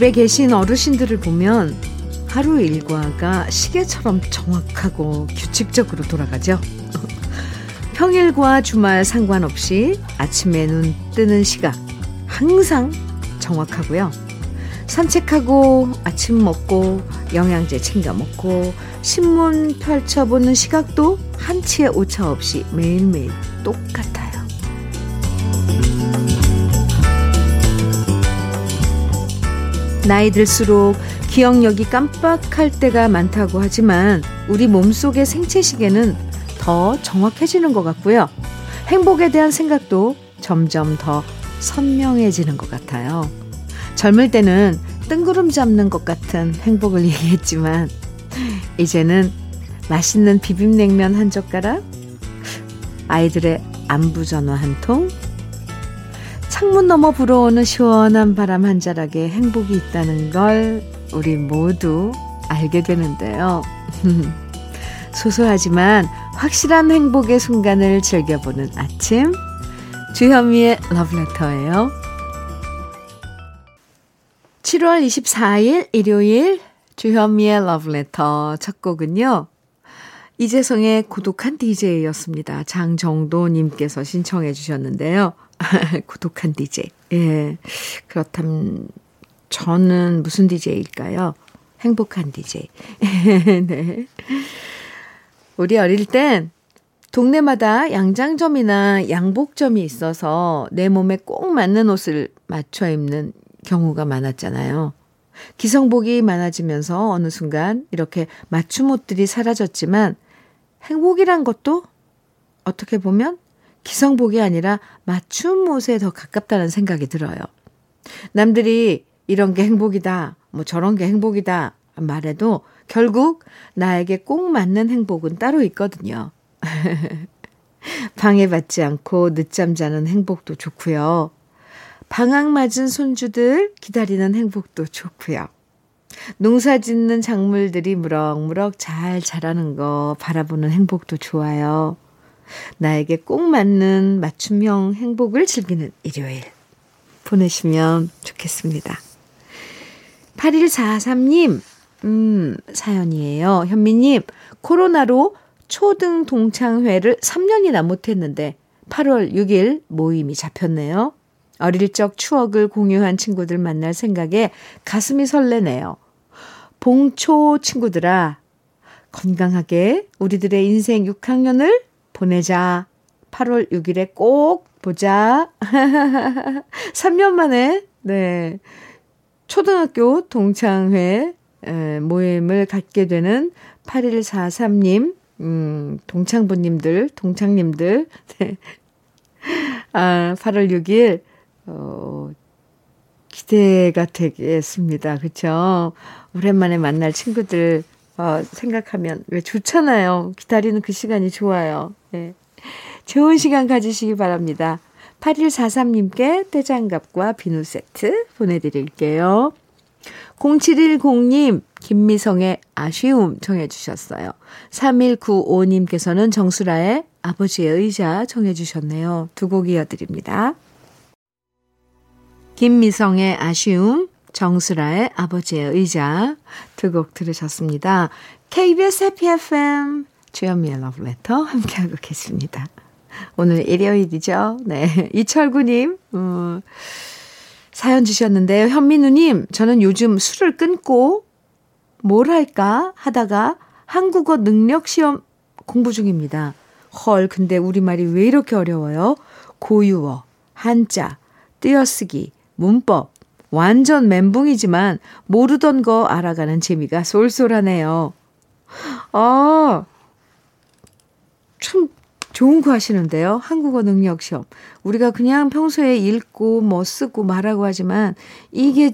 집에 계신 어르신들을 보면 하루 일과가 시계처럼 정확하고 규칙적으로 돌아가죠. 평일과 주말 상관없이 아침에 눈 뜨는 시각 항상 정확하고요. 산책하고 아침 먹고 영양제 챙겨 먹고 신문 펼쳐보는 시각도 한치의 오차 없이 매일매일 똑같아요. 나이 들수록 기억력이 깜빡할 때가 많다고 하지만 우리 몸속의 생체 시계는 더 정확해지는 것 같고요. 행복에 대한 생각도 점점 더 선명해지는 것 같아요. 젊을 때는 뜬구름 잡는 것 같은 행복을 얘기했지만 이제는 맛있는 비빔냉면 한 젓가락, 아이들의 안부 전화 한 통, 창문 너머 불어오는 시원한 바람 한 자락에 행복이 있다는 걸 우리 모두 알게 되는데요. 소소하지만 확실한 행복의 순간을 즐겨보는 아침, 주현미의 러브레터예요. 7월 24일 일요일 주현미의 러브레터 첫 곡은요. 이재성의 고독한 DJ였습니다. 장정도님께서 신청해 주셨는데요. 고독한 DJ. 예. 그렇다면 저는 무슨 DJ일까요? 행복한 DJ. 네. 우리 어릴 땐 동네마다 양장점이나 양복점이 있어서 내 몸에 꼭 맞는 옷을 맞춰 입는 경우가 많았잖아요. 기성복이 많아지면서 어느 순간 이렇게 맞춤 옷들이 사라졌지만 행복이란 것도 어떻게 보면 기성복이 아니라 맞춤 옷에 더 가깝다는 생각이 들어요. 남들이 이런 게 행복이다, 뭐 저런 게 행복이다 말해도 결국 나에게 꼭 맞는 행복은 따로 있거든요. 방해받지 않고 늦잠 자는 행복도 좋고요. 방학 맞은 손주들 기다리는 행복도 좋고요. 농사 짓는 작물들이 무럭무럭 잘 자라는 거 바라보는 행복도 좋아요. 나에게 꼭 맞는 맞춤형 행복을 즐기는 일요일 보내시면 좋겠습니다. 8143님, 음, 사연이에요. 현미님, 코로나로 초등 동창회를 3년이나 못했는데 8월 6일 모임이 잡혔네요. 어릴 적 추억을 공유한 친구들 만날 생각에 가슴이 설레네요. 봉초 친구들아, 건강하게 우리들의 인생 6학년을 보내자. 8월 6일에 꼭 보자. 3년 만에, 네. 초등학교 동창회 모임을 갖게 되는 8143님, 음, 동창부님들, 동창님들, 네. 아, 8월 6일, 어, 기대가 되겠습니다. 그쵸? 오랜만에 만날 친구들, 어, 생각하면 왜 좋잖아요. 기다리는 그 시간이 좋아요. 네. 좋은 시간 가지시기 바랍니다. 8143님께 떼장갑과 비누 세트 보내드릴게요. 0710님, 김미성의 아쉬움 청해주셨어요. 3195님께서는 정수라의 아버지의 의자 청해주셨네요. 두 곡 이어드립니다. 김미성의 아쉬움, 정수라의 아버지의 의자 두 곡 들으셨습니다. KBS 해피 FM 주현미의 러브레터 함께하고 계십니다. 오늘 일요일이죠. 네. 이철구님, 음, 사연 주셨는데요. 현민우님, 저는 요즘 술을 끊고 뭘 할까 하다가 한국어 능력 시험 공부 중입니다. 헐, 근데 우리말이 왜 이렇게 어려워요? 고유어, 한자, 띄어쓰기, 문법, 완전 멘붕이지만 모르던 거 알아가는 재미가 쏠쏠하네요. 아, 참 좋은 거 하시는데요. 한국어 능력 시험. 우리가 그냥 평소에 읽고 뭐 쓰고 말하고 하지만 이게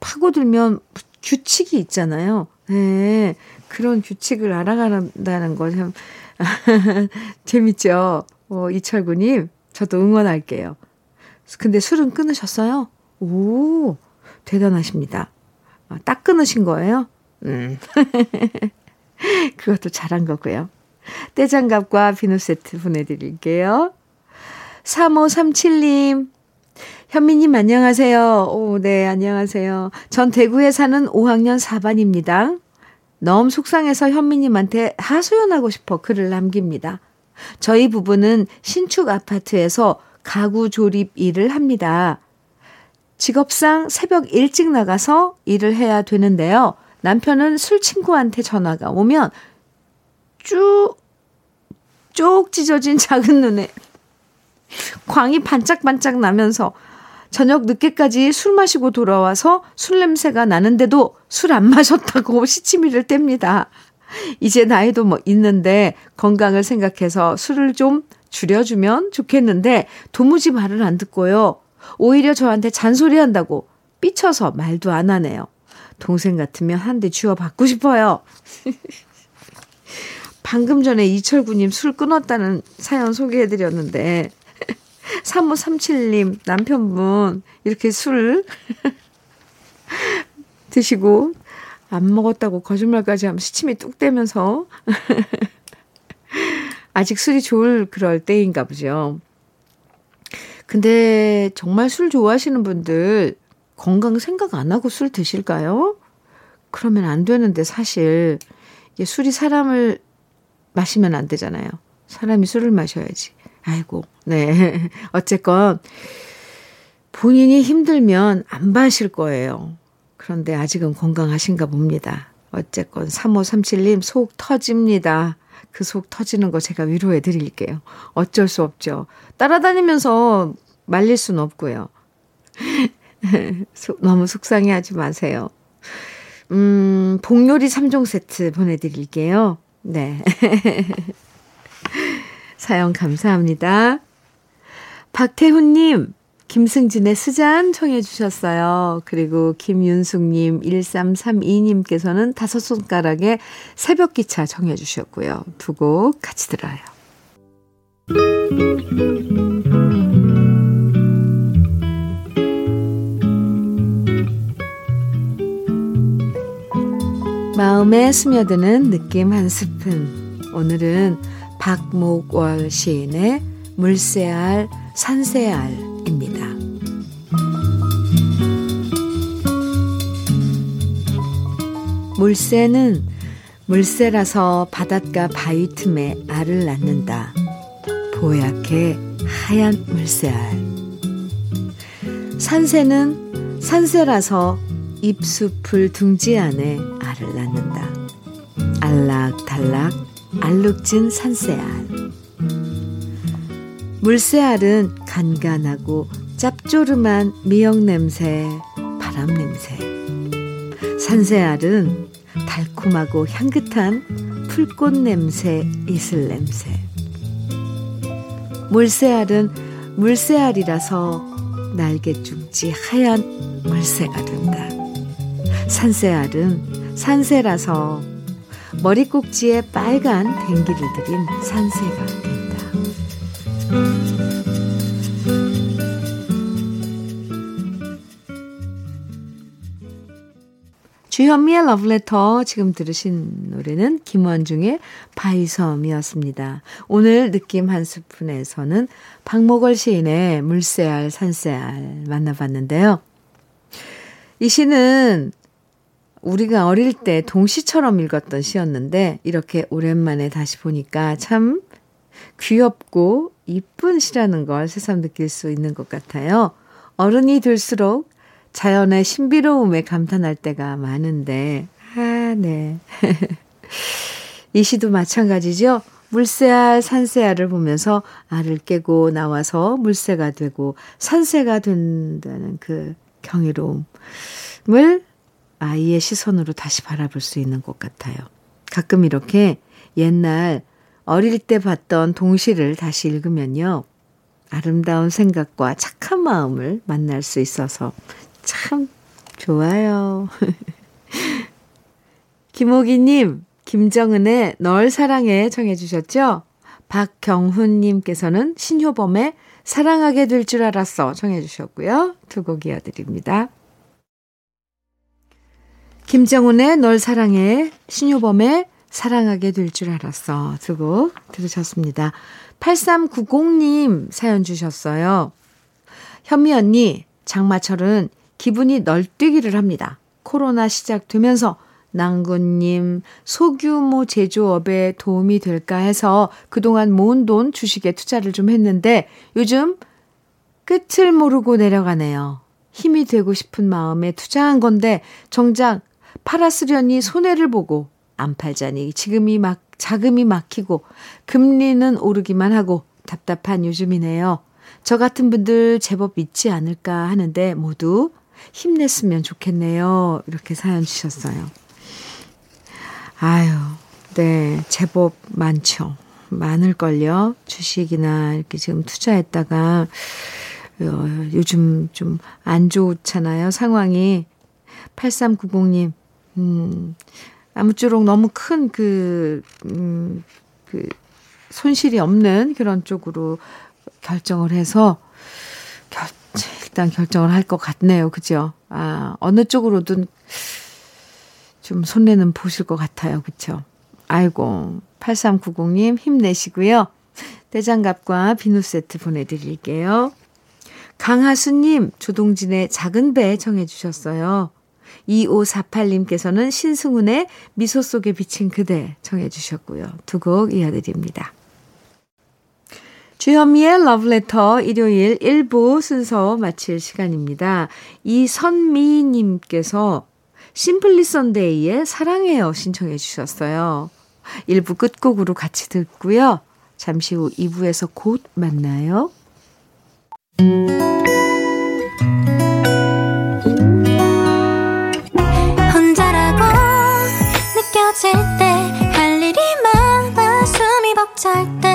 파고들면 규칙이 있잖아요. 네. 그런 규칙을 알아간다는 거 참 재밌죠. 어, 이철구님, 저도 응원할게요. 근데 술은 끊으셨어요? 오, 대단하십니다. 아, 딱 끊으신 거예요? 음. 그것도 잘한 거고요. 떼장갑과 비누 세트 보내드릴게요. 3537님, 현미님 안녕하세요. 오, 네, 안녕하세요. 전 대구에 사는 5학년 4반입니다. 너무 속상해서 현미님한테 하소연하고 싶어 글을 남깁니다. 저희 부부는 신축 아파트에서 가구 조립 일을 합니다. 직업상 새벽 일찍 나가서 일을 해야 되는데요. 남편은 술 친구한테 전화가 오면 쭉, 쭉 찢어진 작은 눈에 광이 반짝반짝 나면서 저녁 늦게까지 술 마시고 돌아와서 술 냄새가 나는데도 술 안 마셨다고 시치미를 뗍니다. 이제 나이도 뭐 있는데 건강을 생각해서 술을 좀 줄여주면 좋겠는데 도무지 말을 안 듣고요. 오히려 저한테 잔소리 한다고 삐쳐서 말도 안 하네요. 동생 같으면 한 대 쥐어 받고 싶어요. 방금 전에 이철구님 술 끊었다는 사연 소개해드렸는데, 3537님 남편분 이렇게 술 드시고 안 먹었다고 거짓말까지 하면 시침이 뚝 떼면서 아직 술이 좋을 그럴 때인가 보죠. 근데 정말 술 좋아하시는 분들 건강 생각 안 하고 술 드실까요? 그러면 안 되는데 사실 이게 술이 사람을 마시면 안 되잖아요. 사람이 술을 마셔야지. 아이고, 네. 어쨌건 본인이 힘들면 안 마실 거예요. 그런데 아직은 건강하신가 봅니다. 어쨌건 3537님 속 터집니다. 그 속 터지는 거 제가 위로해 드릴게요. 어쩔 수 없죠. 따라다니면서 말릴 수는 없고요. 너무 속상해 하지 마세요. 음, 복요리 3종 세트 보내드릴게요. 네. 사연 감사합니다. 박태훈님, 김승진의 스잔 청해 주셨어요. 그리고 김윤숙님, 1332님께서는 다섯 손가락의 새벽기차 청해 주셨고요. 두 곡 같이 들어요. 마음에 스며드는 느낌 한 스푼. 오늘은 박목월 시인의 물새알, 산새알 물새는 물새라서 바닷가 바위 틈에 알을 낳는다. 보얗게 하얀 물새알. 산새는 산새라서 잎숲을 둥지 안에 알을 낳는다. 알락달락 알룩진 산새알. 물새알은 간간하고 짭조름한 미역 냄새, 바람 냄새. 산새알은 달콤하고 향긋한 풀꽃 냄새, 이슬 냄새. 물새알은 물새알이라서 날개죽지 하얀 물새가 된다. 산새알은 산새라서 머리꼭지에 빨간 댕기를 들인 산새가 된다. 주현미의 러브레터 지금 들으신 노래는 김원중의 바이섬이었습니다. 오늘 느낌 한 스푼에서는 박목월 시인의 물새알 산새알 만나봤는데요. 이 시는 우리가 어릴 때 동시처럼 읽었던 시였는데 이렇게 오랜만에 다시 보니까 참 귀엽고 이쁜 시라는 걸 새삼 느낄 수 있는 것 같아요. 어른이 될수록 자연의 신비로움에 감탄할 때가 많은데, 아, 네. 이 시도 마찬가지죠. 물새알, 산새알을 보면서 알을 깨고 나와서 물새가 되고 산새가 된다는 그 경이로움을 아이의 시선으로 다시 바라볼 수 있는 것 같아요. 가끔 이렇게 옛날 어릴 때 봤던 동시를 다시 읽으면요. 아름다운 생각과 착한 마음을 만날 수 있어서 참 좋아요. 김호기님, 김정은의 널 사랑해 청해주셨죠? 박경훈님께서는 신효범의 사랑하게 될 줄 알았어 청해주셨고요. 두 곡 이어드립니다. 김정은의 널 사랑해, 신효범의 사랑하게 될 줄 알았어. 두 곡 들으셨습니다. 8390님 사연 주셨어요. 현미 언니, 장마철은 기분이 널뛰기를 합니다. 코로나 시작되면서 낭군님 소규모 제조업에 도움이 될까 해서 그동안 모은 돈 주식에 투자를 좀 했는데 요즘 끝을 모르고 내려가네요. 힘이 되고 싶은 마음에 투자한 건데 정작 팔았으려니 손해를 보고 안 팔자니 지금이 막 자금이 막히고 금리는 오르기만 하고 답답한 요즘이네요. 저 같은 분들 제법 있지 않을까 하는데 모두 힘냈으면 좋겠네요. 이렇게 사연 주셨어요. 아유, 네, 제법 많죠. 많을걸요. 주식이나 이렇게 지금 투자했다가, 어, 요즘 좀 안 좋잖아요. 상황이. 8390님, 음, 아무쪼록 너무 큰 그, 음, 그, 손실이 없는 그런 쪽으로 결정을 해서, 결, 일단 결정을 할 것 같네요. 그죠? 아, 어느 쪽으로든 좀 손내는 보실 것 같아요. 그쵸? 아이고, 8390님 힘내시고요. 대장갑과 비누 세트 보내드릴게요. 강하수님, 조동진의 작은 배 청해주셨어요. 2548님께서는 신승훈의 미소 속에 비친 그대 청해주셨고요. 두 곡 이어드립니다. 주현미의 러브레터 일요일 1부 순서 마칠 시간입니다. 이선미님께서 심플리 선데이의 사랑해요 신청해 주셨어요. 1부 끝곡으로 같이 듣고요. 잠시 후 2부에서 곧 만나요. 혼자라고 느껴질 때 할 일이 많아 숨이 벅찰 때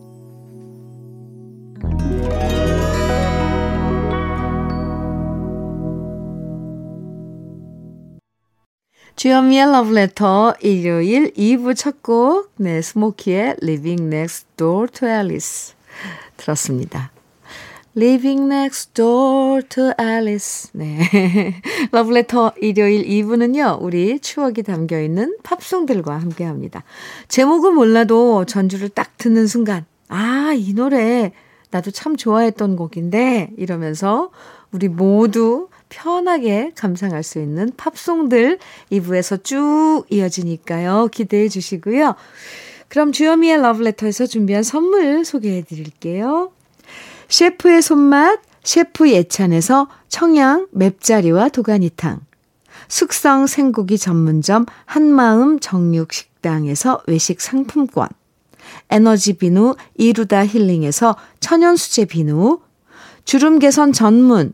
주현미의 Letter 일요일 2부 첫 곡, 네, 스모키의 Living Next Door to Alice 들었습니다. Living Next Door to Alice. 네. 러브레터 일요일 2부는요, 우리 추억이 담겨 있는 팝송들과 함께 합니다. 제목은 몰라도 전주를 딱 듣는 순간, 아, 이 노래 나도 참 좋아했던 곡인데, 이러면서 우리 모두 편하게 감상할 수 있는 팝송들 2부에서 쭉 이어지니까요. 기대해 주시고요. 그럼 주현미의 러브레터에서 준비한 선물 소개해 드릴게요. 셰프의 손맛, 셰프 예찬에서 청양 맵자리와 도가니탕. 숙성 생고기 전문점 한마음 정육식당에서 외식 상품권. 에너지 비누 이루다 힐링에서 천연수제 비누. 주름 개선 전문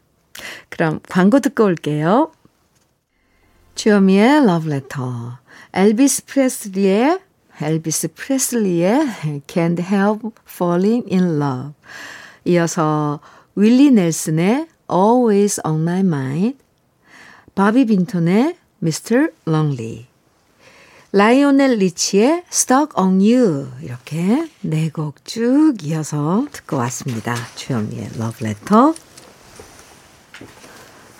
그럼 광고 듣고 올게요. 주여미의 러브레터, 엘비스 프레스리의 엘비스 프레슬리의 Can't Help Falling in Love. 이어서 윌리 넬슨의 Always on My Mind. 바비 빈톤의 Mr. Lonely. 라이오넬 리치의 Stuck on You. 이렇게 네 곡 쭉 이어서 듣고 왔습니다. 주현미의 Love Letter.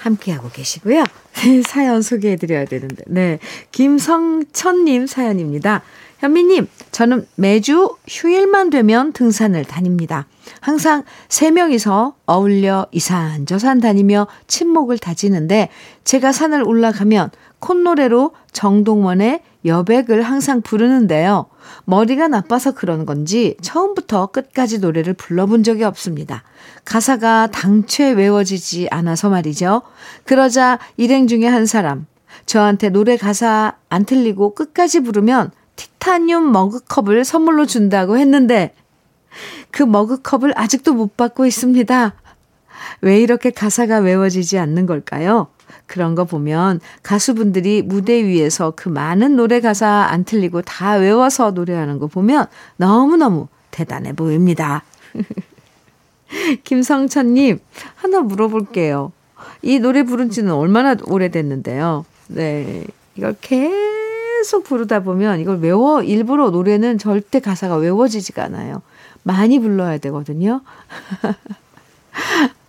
함께하고 계시고요. 사연 소개해드려야 되는데. 네. 김성천님 사연입니다. 현미님, 저는 매주 휴일만 되면 등산을 다닙니다. 항상 세 명이서 어울려 이산저산 다니며 친목을 다지는데 제가 산을 올라가면 콧노래로 정동원의 여백을 항상 부르는데요. 머리가 나빠서 그런 건지 처음부터 끝까지 노래를 불러본 적이 없습니다. 가사가 당최 외워지지 않아서 말이죠. 그러자 일행 중에 한 사람, 저한테 노래 가사 안 틀리고 끝까지 부르면 티타늄 머그컵을 선물로 준다고 했는데 그 머그컵을 아직도 못 받고 있습니다. 왜 이렇게 가사가 외워지지 않는 걸까요? 그런 거 보면 가수분들이 무대 위에서 그 많은 노래 가사 안 틀리고 다 외워서 노래하는 거 보면 너무너무 대단해 보입니다. 김성찬님, 하나 물어볼게요. 이 노래 부른 지는 얼마나 오래됐는데요. 네. 이걸 계속 부르다 보면 이걸 외워, 일부러 노래는 절대 가사가 외워지지가 않아요. 많이 불러야 되거든요.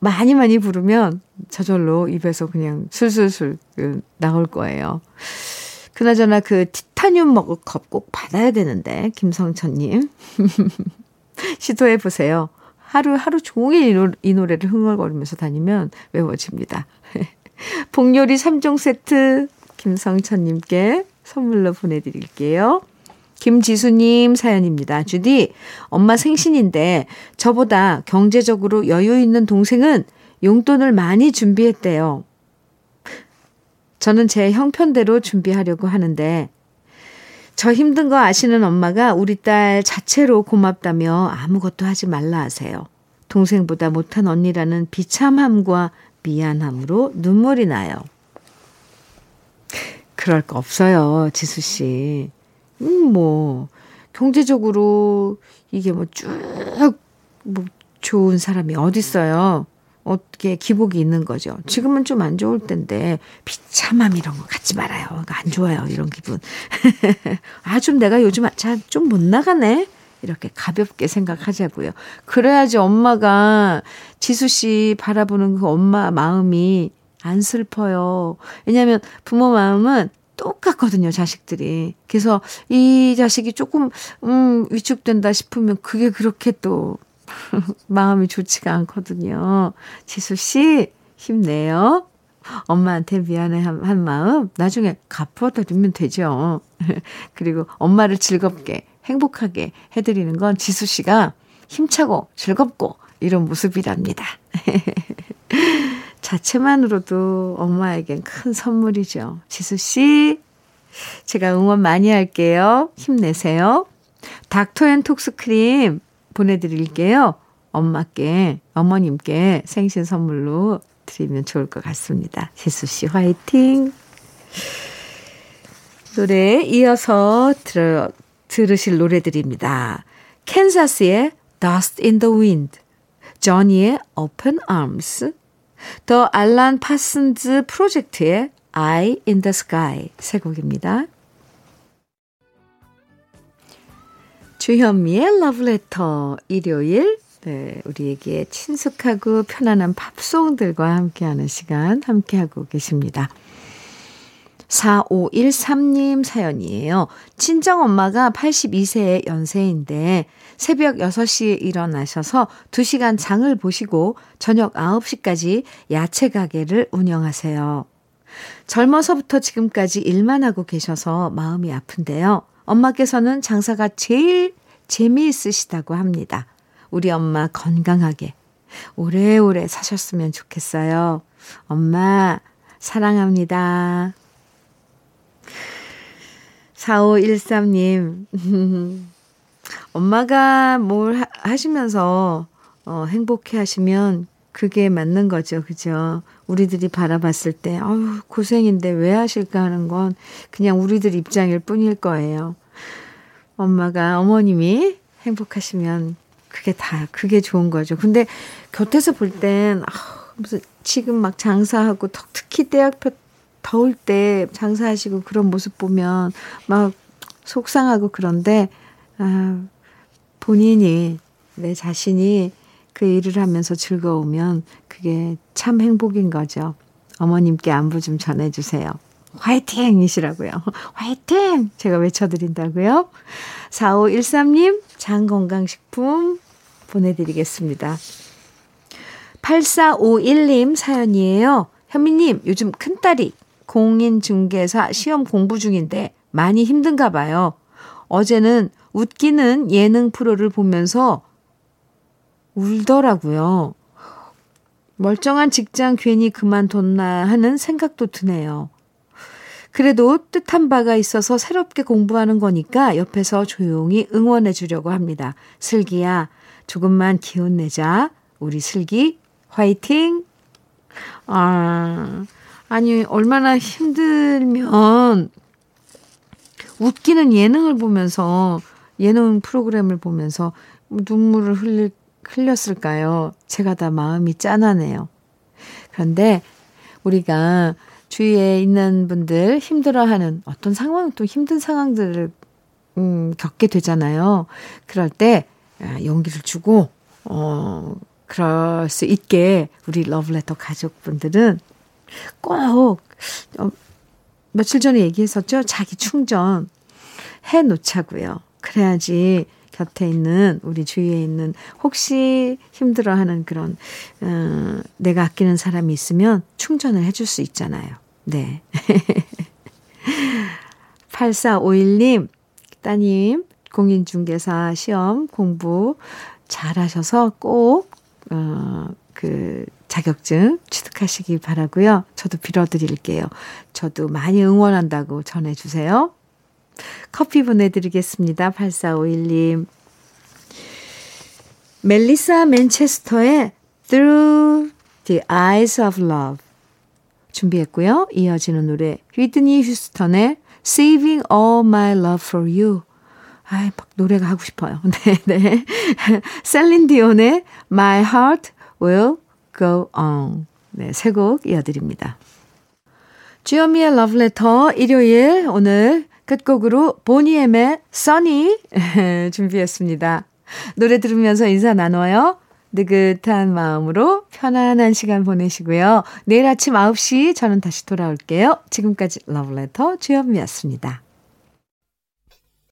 어, 많이 많이 부르면 저절로 입에서 그냥 술술술 그 나올 거예요. 그나저나 그 티타늄 머그컵 꼭 받아야 되는데, 김성천님. 시도해 보세요. 하루, 하루 종일 이, 노, 이 노 래를 흥얼거리면서 다니면 외워집니다. 복요리 3종 세트 김성천님께 선물로 보내드릴게요. 김지수님 사연입니다. 주디, 엄마 생신인데 저보다 경제적으로 여유 있는 동생은 용돈을 많이 준비했대요. 저는 제 형편대로 준비하려고 하는데 저 힘든 거 아시는 엄마가 우리 딸 자체로 고맙다며 아무것도 하지 말라 하세요. 동생보다 못한 언니라는 비참함과 미안함으로 눈물이 나요. 그럴 거 없어요, 지수 씨. 음, 뭐, 경제적으로 이게 뭐 쭉, 뭐, 좋은 사람이 어딨어요. 어떻게 기복이 있는 거죠. 지금은 좀 안 좋을 텐데, 비참함 이런 거 갖지 말아요. 안 좋아요. 이런 기분. 아, 좀 내가 요즘 좀못 나가네? 이렇게 가볍게 생각하자고요. 그래야지 엄마가 지수 씨 바라보는 그 엄마 마음이 안 슬퍼요. 왜냐하면 부모 마음은 똑같거든요, 자식들이. 그래서 이 자식이 조금, 음, 위축된다 싶으면 그게 그렇게 또 마음이 좋지가 않거든요. 지수씨, 힘내요. 엄마한테 미안해 한, 한 마음 나중에 갚아드리면 되죠. 그리고 엄마를 즐겁게, 행복하게 해드리는 건 지수 씨가 힘차고 즐겁고 이런 모습이랍니다. 자체만으로도 엄마에겐 큰 선물이죠. 지수씨, 제가 응원 많이 할게요. 힘내세요. 닥터 앤 톡스 크림 보내드릴게요. 엄마께, 어머님께 생신 선물로 드리면 좋을 것 같습니다. 지수씨 화이팅! 노래 이어서 들어, 들으실 노래들입니다. 캔사스의 Dust in the Wind, 저니의 Open Arms, 더 알란 파슨즈 프로젝트의 Eye in the Sky 세 곡입니다. 주현미의 러브레터 일요일 네, 우리에게 친숙하고 편안한 팝송들과 함께하는 시간 함께하고 계십니다. 4513님 사연이에요. 친정 엄마가 82세의 연세인데 새벽 6시에 일어나셔서 2시간 장을 보시고 저녁 9시까지 야채 가게를 운영하세요. 젊어서부터 지금까지 일만 하고 계셔서 마음이 아픈데요. 엄마께서는 장사가 제일 재미있으시다고 합니다. 우리 엄마 건강하게 오래오래 사셨으면 좋겠어요. 엄마, 사랑합니다. 4513님, 엄마가 뭘 하시면서 어, 행복해 하시면 그게 맞는 거죠. 그죠? 우리들이 바라봤을 때, 아유, 고생인데 왜 하실까 하는 건 그냥 우리들 입장일 뿐일 거예요. 엄마가, 어머님이 행복하시면 그게 다, 그게 좋은 거죠. 근데 곁에서 볼 땐, 아, 무슨 지금 막 장사하고 특히 대학교 더울 때 장사하시고 그런 모습 보면 막 속상하고 그런데, 아, 본인이, 내 자신이 그 일을 하면서 즐거우면 그게 참 행복인 거죠. 어머님께 안부 좀 전해주세요. 화이팅이시라고요. 화이팅! 제가 외쳐드린다고요. 4513님, 장건강식품 보내드리겠습니다. 8451님 사연이에요. 현미님, 요즘 큰딸이 공인중개사 시험 공부 중인데 많이 힘든가 봐요. 어제는 웃기는 예능 프로를 보면서 울더라고요. 멀쩡한 직장 괜히 그만뒀나 하는 생각도 드네요. 그래도 뜻한 바가 있어서 새롭게 공부하는 거니까 옆에서 조용히 응원해 주려고 합니다. 슬기야, 조금만 기운 내자. 우리 슬기, 화이팅! 아, 아니, 얼마나 힘들면 웃기는 예능을 보면서, 예능 프로그램을 보면서 눈물을 흘릴, 흘렸을까요? 제가 다 마음이 짠하네요. 그런데 우리가 주위에 있는 분들 힘들어하는 어떤 상황 또 힘든 상황들을 음, 겪게 되잖아요. 그럴 때 아, 용기를 주고 어 그럴 수 있게 우리 러브레터 가족분들은 꼭 어, 며칠 전에 얘기했었죠. 자기 충전 해 놓자고요. 그래야지 곁에 있는 우리 주위에 있는 혹시 힘들어하는 그런 어, 내가 아끼는 사람이 있으면 충전을 해줄 수 있잖아요. 네. 8451님 따님 공인중개사 시험 공부 잘하셔서 꼭 어, 그 자격증 취득하시기 바라고요. 저도 빌어드릴게요. 저도 많이 응원한다고 전해주세요. 커피 보내드리겠습니다. 8451님. 멜리사 맨체스터의 Through the Eyes of Love 준비했고요. 이어지는 노래 휘드니 휴스턴의 Saving All My Love for You 아이, 막 노래가 하고 싶어요. 네, 네. 셀린 디온의 My Heart Will Go On 네, 세 곡 이어드립니다. 주현미의 러브레터 일요일 오늘 끝곡으로 보니엠의 써니 준비했습니다. 노래 들으면서 인사 나눠요. 느긋한 마음으로 편안한 시간 보내시고요. 내일 아침 9시 저는 다시 돌아올게요. 지금까지 러브레터 주현미였습니다.